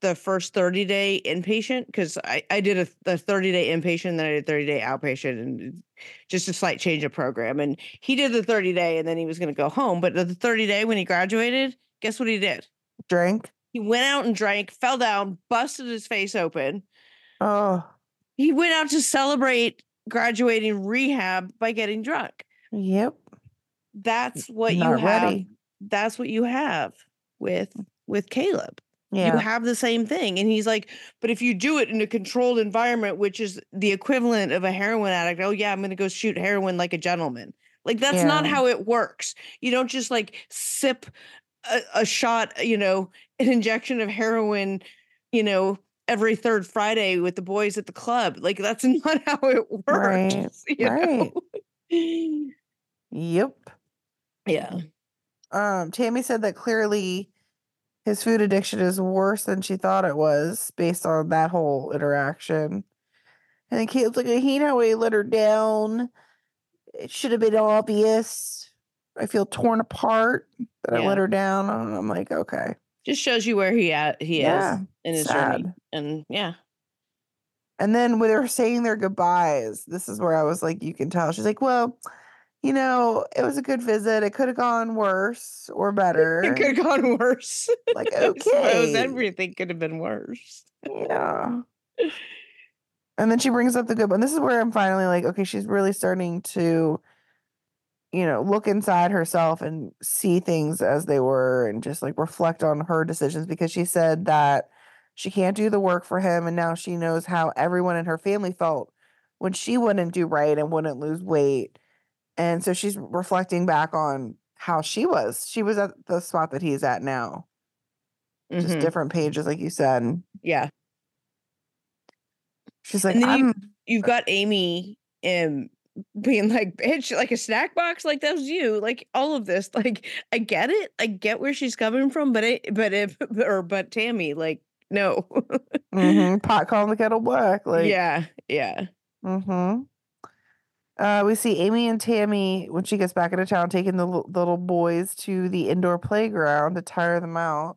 the first 30 day inpatient because I, I did a, a 30 day inpatient then I did 30 day outpatient and just a slight change of program. And he did the 30 day and then he was going to go home. But the 30 day when he graduated, guess what he did? Drink. He went out and drank, fell down, busted his face open, Oh. he went out to celebrate graduating rehab by getting drunk. Yep. That's what you Not have. ready. That's what you have with with Caleb. Yeah. You have the same thing. And he's like, but if you do it in a controlled environment, which is the equivalent of a heroin addict, oh yeah, I'm gonna go shoot heroin like a gentleman. Like that's not how it works. You don't just like sip a, a shot, you know, an injection of heroin, you know, every third Friday with the boys at the club. Like that's not how it works. Right, right. know? Yep. yeah. Um, Tammy said that clearly his food addiction is worse than she thought it was based on that whole interaction. And then Caleb's like, I hate how he let her down. It should have been obvious. I feel torn apart that I let her down. And I'm like, okay. Just shows you where he at he Yeah, is in his journey. sad. And yeah. And then when they're saying their goodbyes, this is where I was like, you can tell. She's like, well, you know, it was a good visit. It could have gone worse or better. It could have gone worse. Like, okay. everything could have been worse. Yeah. And then she brings up the good one. This is where I'm finally like, okay, she's really starting to, you know, look inside herself and see things as they were and just like reflect on her decisions because she said that she can't do the work for him. And now she knows how everyone in her family felt when she wouldn't do right and wouldn't lose weight. And so she's reflecting back on how she was. She was at the spot that he's at now, just Mhm. different pages, like you said. Yeah. She's like, And then you- You've got Amy um being like, bitch, like a snack box, like that was you. Like all of this. Like I get it. I get where she's coming from, but it but if or but Tammy, like, no. hmm pot calling the kettle black. Like, yeah, yeah. hmm Uh, we see Amy and Tammy when she gets back into town, taking the lit- little boys to the indoor playground to tire them out.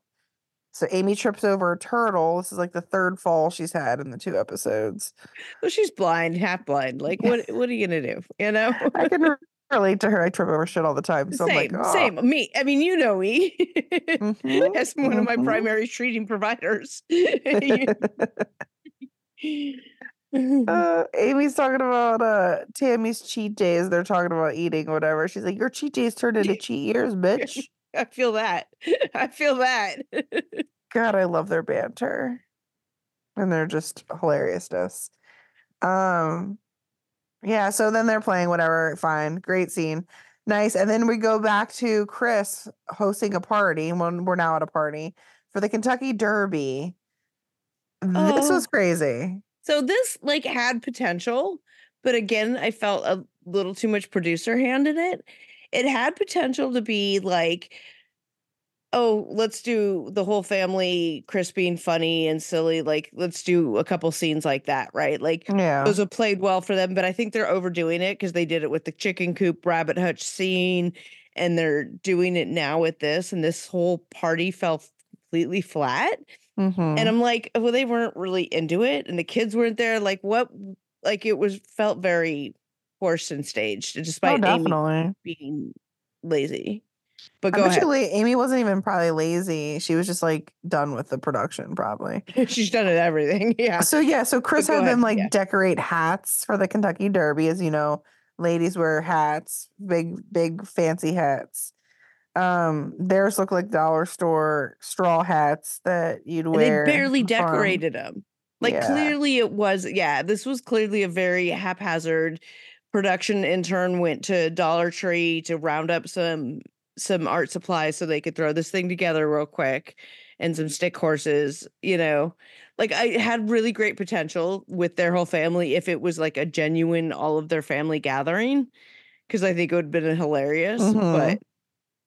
So Amy trips over a turtle. This is like the third fall she's had in the two episodes. Well, she's blind, half blind. Like, what what are you gonna do? You know? I can relate to her. I trip over shit all the time. So same, I'm like, oh. same. Me. I mean, you know me Mhm, as one of my mhm. primary treating providers. Uh, Amy's talking about uh Tammy's cheat days. They're talking about eating, whatever. She's like, Your cheat days turned into cheat years, bitch. I feel that. I feel that. God, I love their banter. And they're just hilariousness. Um yeah, so then they're playing whatever, fine. Great scene. Nice. And then we go back to Chris hosting a party when we're now at a party for the Kentucky Derby. This Oh. was crazy. so this like had potential, but again, I felt a little too much producer hand in it. It had potential to be like, oh, let's do the whole family, Chris being funny and silly. Like, let's do a couple scenes like that, right? Like, Yeah. those have played well for them, but I think they're overdoing it because they did it with the chicken coop rabbit hutch scene and they're doing it now with this. And this whole party fell completely flat. Mhm. And I'm like, well, they weren't really into it, and the kids weren't there. Like, what? Like, it was felt very forced and staged, oh, despite Amy being lazy. But go ahead. Amy wasn't even probably lazy. She was just like done with the production, probably. She's done it everything. Yeah. So yeah, so Chris had them like yeah. decorate hats for the Kentucky Derby, as you know, ladies wear hats, big, big, fancy hats. Um, theirs look like dollar store straw hats that you'd And they wear. barely decorated them. Like Yeah. clearly it was yeah, this was clearly a very haphazard production intern went to Dollar Tree to round up some some art supplies so they could throw this thing together real quick and some stick horses, you know. Like I had really great potential with their whole family if it was like a genuine all of their family gathering because I think it would have been hilarious, Mhm.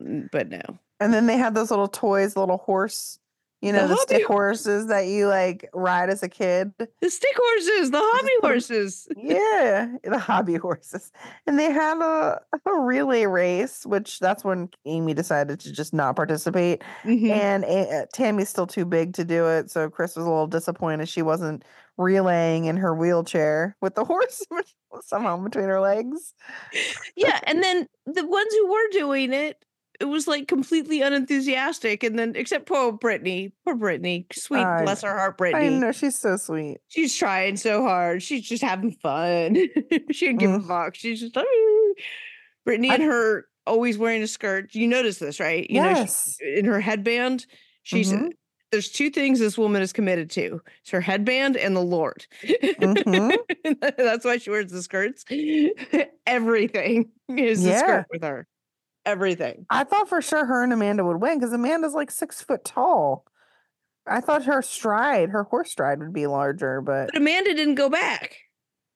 but but no. And then they had those little toys, little horse, you know, the, hobby stick horses that you like ride as a kid. The stick horses, the hobby horses. yeah, the hobby horses. And they had a, a relay race, which that's when Amy decided to just not participate. Mhm. And uh, Tammy's still too big to do it. So Chris was a little disappointed she wasn't relaying in her wheelchair with the horse somehow between her legs. yeah and then the ones who were doing it it was like completely unenthusiastic. And then, except poor Brittany, poor Brittany, sweet, I bless her heart, Brittany. I know she's so sweet. She's trying so hard. She's just having fun. she didn't give a Mm. fuck. She's just "Ooh." Brittany I- and her always wearing a skirt. You notice this, right? You know, yes. she, in her headband, she's Mhm. there's two things this woman is committed to. It's her headband and the Lord. Mhm. That's why she wears the skirts. Everything is a Yeah. skirt with her. Everything. I thought for sure her and Amanda would win because Amanda's like six foot tall. I thought her stride, her horse stride would be larger, but But Amanda didn't go back.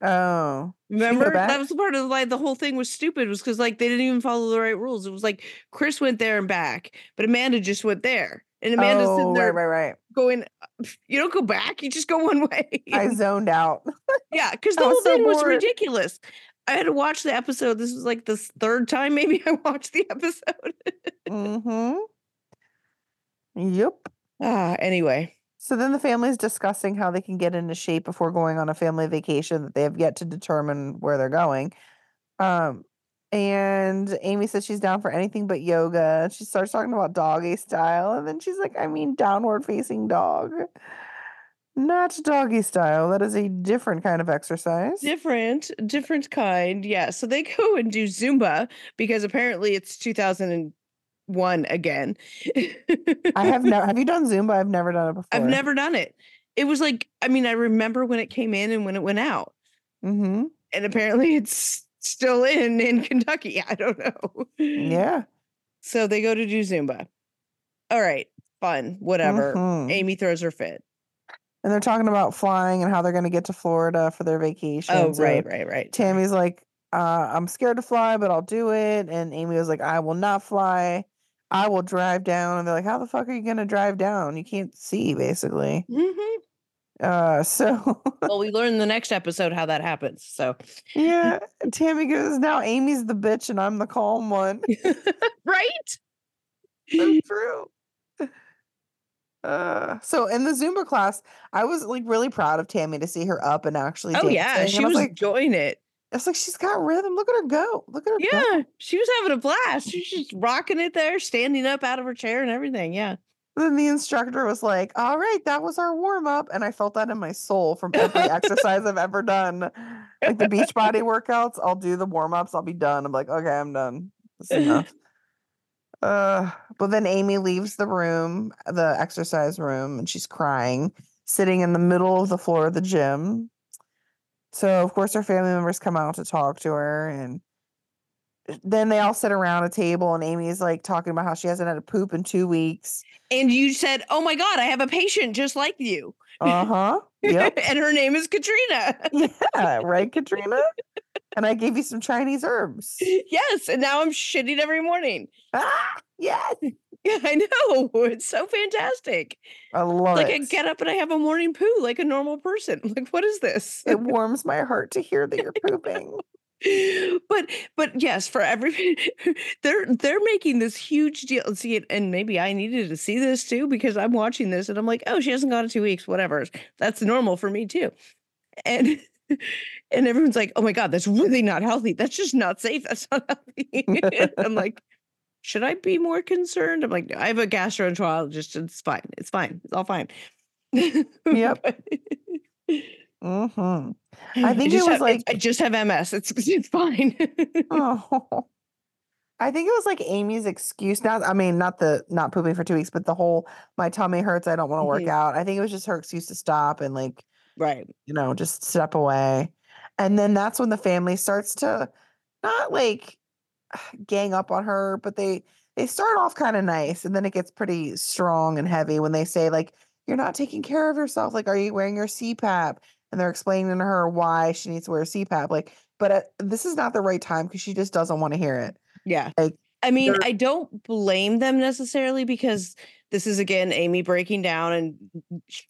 oh, She didn't go Remember back? that was the part of like the whole thing was stupid was because like they didn't even follow the right rules. It was like Chris went there and back, but Amanda just went there, and Amanda's oh, sitting there right, right, right. going, "You don't go back, you just go one way." I zoned out. yeah, because the was whole so thing was ridiculous. I had to watch the episode. This was like the third time maybe I watched the episode. mm-hmm. Yep. ah, anyway, So then the family's discussing how they can get into shape before going on a family vacation that they have yet to determine where they're going. Um, and Amy says she's down for anything but yoga. She starts talking about doggy style, and then she's like, I mean, downward facing dog. Not doggy style. That is a different kind of exercise. different, different kind. Yeah, so they go and do Zumba because apparently it's 2001 again. I have never have you done Zumba? I've never done it before. I've never done it. It was like, I mean, I remember when it came in and when it went out. Mm-hmm. And apparently it's still in in Kentucky. I don't know. Yeah. So they go to do Zumba. All right, fun, whatever. Mhm. Amy throws her fit. And they're talking about flying and how they're going to get to Florida for their vacation. Oh, right, right, right. Tammy's like, uh, I'm scared to fly, but I'll do it. And Amy was like, I will not fly. I will drive down. And they're like, How the fuck are you going to drive down? You can't see, basically. Mhm. Uh, so Well, we learn in the next episode how that happens. So, yeah, Tammy goes, Now Amy's the bitch and I'm the calm one. right? so true. Uh, so in the Zumba class, I was like really proud of Tammy to see her up and actually. Oh yeah, she and I was like, enjoying it. It's like she's got rhythm. Look at her go. Look at her. go. Yeah, she was having a blast. She's just rocking it there, standing up out of her chair and everything. Yeah. Then the instructor was like, "All right, that was our warm up," and I felt that in my soul from every exercise I've ever done. Like the beach body workouts, I'll do the warm ups. I'll be done. I'm like, okay, I'm done. That's enough. Uh, but then Amy leaves the room, the exercise room, and she's crying, sitting in the middle of the floor of the gym. So of course her family members come out to talk to her, and then they all sit around a table, and Amy's like talking about how she hasn't had a poop in two weeks. And you said, "Oh my God, I have a patient just like you." Uh huh. Yep. and her name is Katrina. yeah. Right, Katrina. And I gave you some Chinese herbs. yes, and now I'm shitting every morning. Ah, yes. Yeah, I know. It's so fantastic. I love like it. Like I get up and I have a morning poo like a normal person. Like, what is this? it warms my heart to hear that you're pooping. But but yes, for every they're they're making this huge deal. See it, and maybe I needed to see this too because I'm watching this and I'm like, oh, she hasn't gone in two weeks, whatever. That's normal for me too. And and everyone's like, oh my god, that's really not healthy. That's just not safe. That's not healthy. I'm like, should I be more concerned? I'm like, I have a gastroenterologist. It's fine. It's fine. It's all fine. Yep. Hmm I think it was have- like- I just have MS. It's it's fine. Oh. I think it was like Amy's excuse. Not, I mean, not the not pooping for two weeks, but the whole my tummy hurts. I don't want to work Mhm. out. I think it was just her excuse to stop and like right. you know, just step away. And then that's when the family starts to not like gang up on her, but they they start off kind of nice and then it gets pretty strong and heavy when they say like you're not taking care of yourself. Like, are you wearing your CPAP? And they're explaining to her why she needs to wear a CPAP. Like, but uh, this is not the right time because she just doesn't want to hear it. Yeah. Like, I mean, I don't blame them necessarily because this is again Amy breaking down and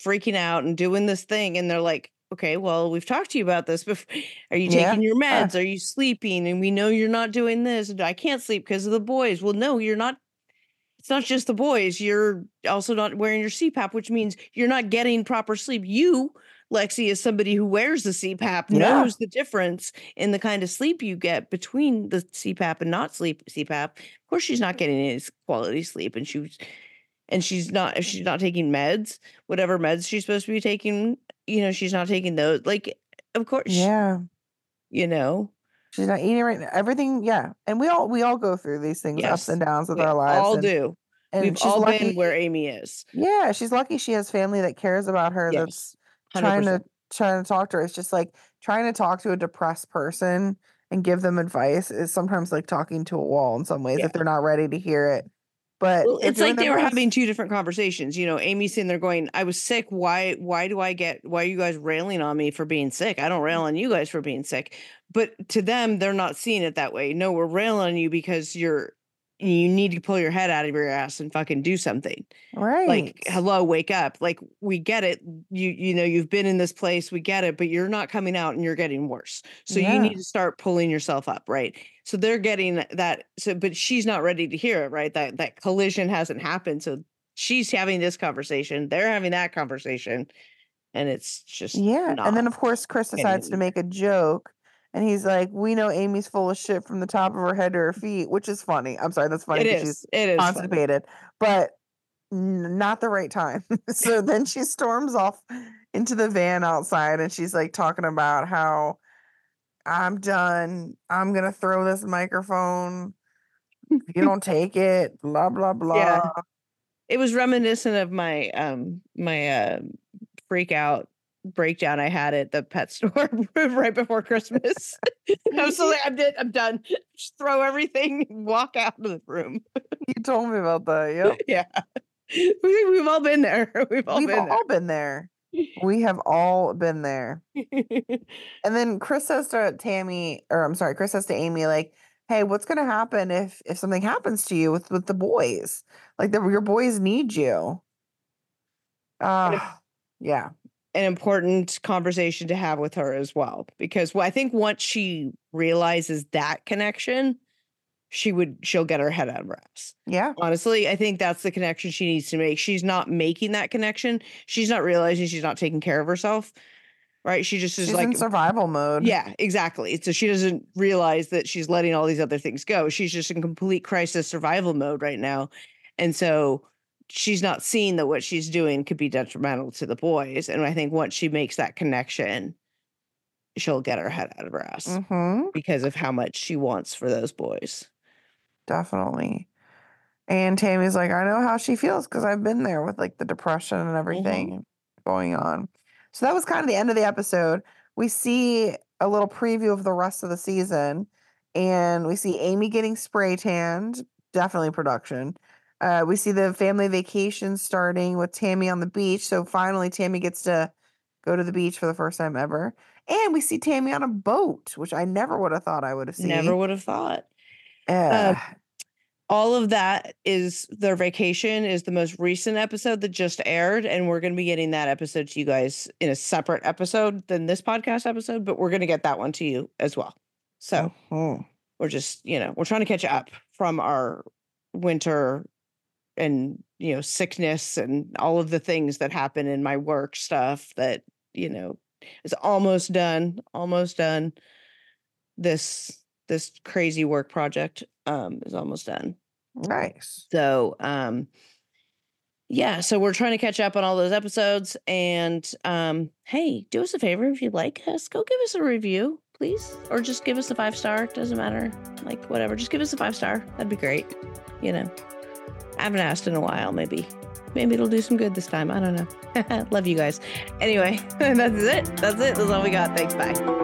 freaking out and doing this thing. And they're like, okay, well, we've talked to you about this before. Are you Yeah, taking your yeah. meds? Are you sleeping? And we know you're not doing this. And I can't sleep because of the boys. Well, no, you're not. It's not just the boys. You're also not wearing your CPAP, which means you're not getting proper sleep. You Lexi is somebody who wears the CPAP, Yeah. knows the difference in the kind of sleep you get between the CPAP and not sleep CPAP. Of course, she's not getting any quality sleep, and she's and she's not if she's not taking meds, whatever meds she's supposed to be taking, you know, she's not taking those. Like, of course, Yeah. you know, She's not eating right now. Everything, yeah. And we all we all go through these things, ups and downs with we our lives. all and, do. and We've all lucky, been where Amy is. Yeah, she's lucky she has family that cares about her Yes, that's trying 100%. to trying to talk to her. It's just like trying to talk to a depressed person and give them advice is sometimes like talking to a wall in some ways Yeah. if they're not ready to hear it. But Well, it's like they were best. having two different conversations. You know, Amy's sitting there going, I was sick. Why why do I get why are you guys railing on me for being sick? I don't rail Mm. on you guys for being sick. But to them, they're not seeing it that way. No, we're railing on you because you're you need to pull your head out of your ass and fucking do something. right. Like, hello, wake up. Like we get it. You you know, you've been in this place, we get it, but you're not coming out and you're getting worse. So Yeah. you need to start pulling yourself up, right? So they're getting that so but she's not ready to hear it, right? That that collision hasn't happened. So she's having this conversation, they're having that conversation, and it's just Yeah. And then of course Chris decides to make a joke and he's like, We know Amy's full of shit from the top of her head to her feet, which is funny. I'm sorry, that's funny It because she's is. It is funny. constipated, but n- not the right time. so then she storms off into the van outside and she's like talking about how I'm done. I'm gonna throw this microphone. If you don't take it, blah blah blah. Yeah. It was reminiscent of my um my uh freak out breakdown I had at the pet store right before Christmas. I was so like, I'm done, I'm done. Just throw everything, walk out of the room. You told me about that. Yep. yeah. We, we've all been there. We've all We've been all been there. We have all been there. there. And then Chris says to Tammy, or I'm sorry, Chris says to Amy, like, "Hey, what's gonna happen if if something happens to you with with the boys? Like, the, your boys need you." Ah, yeah, An important conversation to have with her as well. Because well, I think once she realizes that connection, she would she'll get her head out of her ass. yeah, Honestly, I think that's the connection she needs to make. She's not making that connection. She's not realizing she's not taking care of herself. Right? She just is she's like in survival mode. Yeah, exactly. So she doesn't realize that she's letting all these other things go. She's just in complete crisis survival mode right now. And so she's not seeing that what she's doing could be detrimental to the boys. And I think once she makes that connection, she'll get her head out of her ass hmm because of how much she wants for those boys. definitely. And Tammy's like, I know how she feels because I've been there with like the depression and everything going on. So that was kind of the end of the episode. We see a little preview of the rest of the season, and we see Amy getting spray tanned, definitely production. Uh, we see the family vacation starting with Tammy on the beach. So finally, Tammy gets to go to the beach for the first time ever. And we see Tammy on a boat, which I never would have thought I would have seen. Never would have thought. Uh, all of that is their vacation is the most recent episode that just aired and we're going to be getting that episode to you guys in a separate episode than this podcast episode but we're going to get that one to you as well so mhm. we're just you know we're trying to catch up from our winter and you know sickness and all of the things that happen in my work stuff that you know is almost done almost done this this crazy work project um is almost done nice. so um yeah, so we're trying to catch up on all those episodes and um hey, do us a favor if you like us, go give us a review, please, or just give us a 5 star, doesn't matter. Like whatever, just give us a 5 star. That'd be great. You know. I haven't asked in a while, maybe. Maybe it'll do some good this time. I don't know. Love you guys. Anyway, that's it. That's it. That's all we got. Thanks. Bye.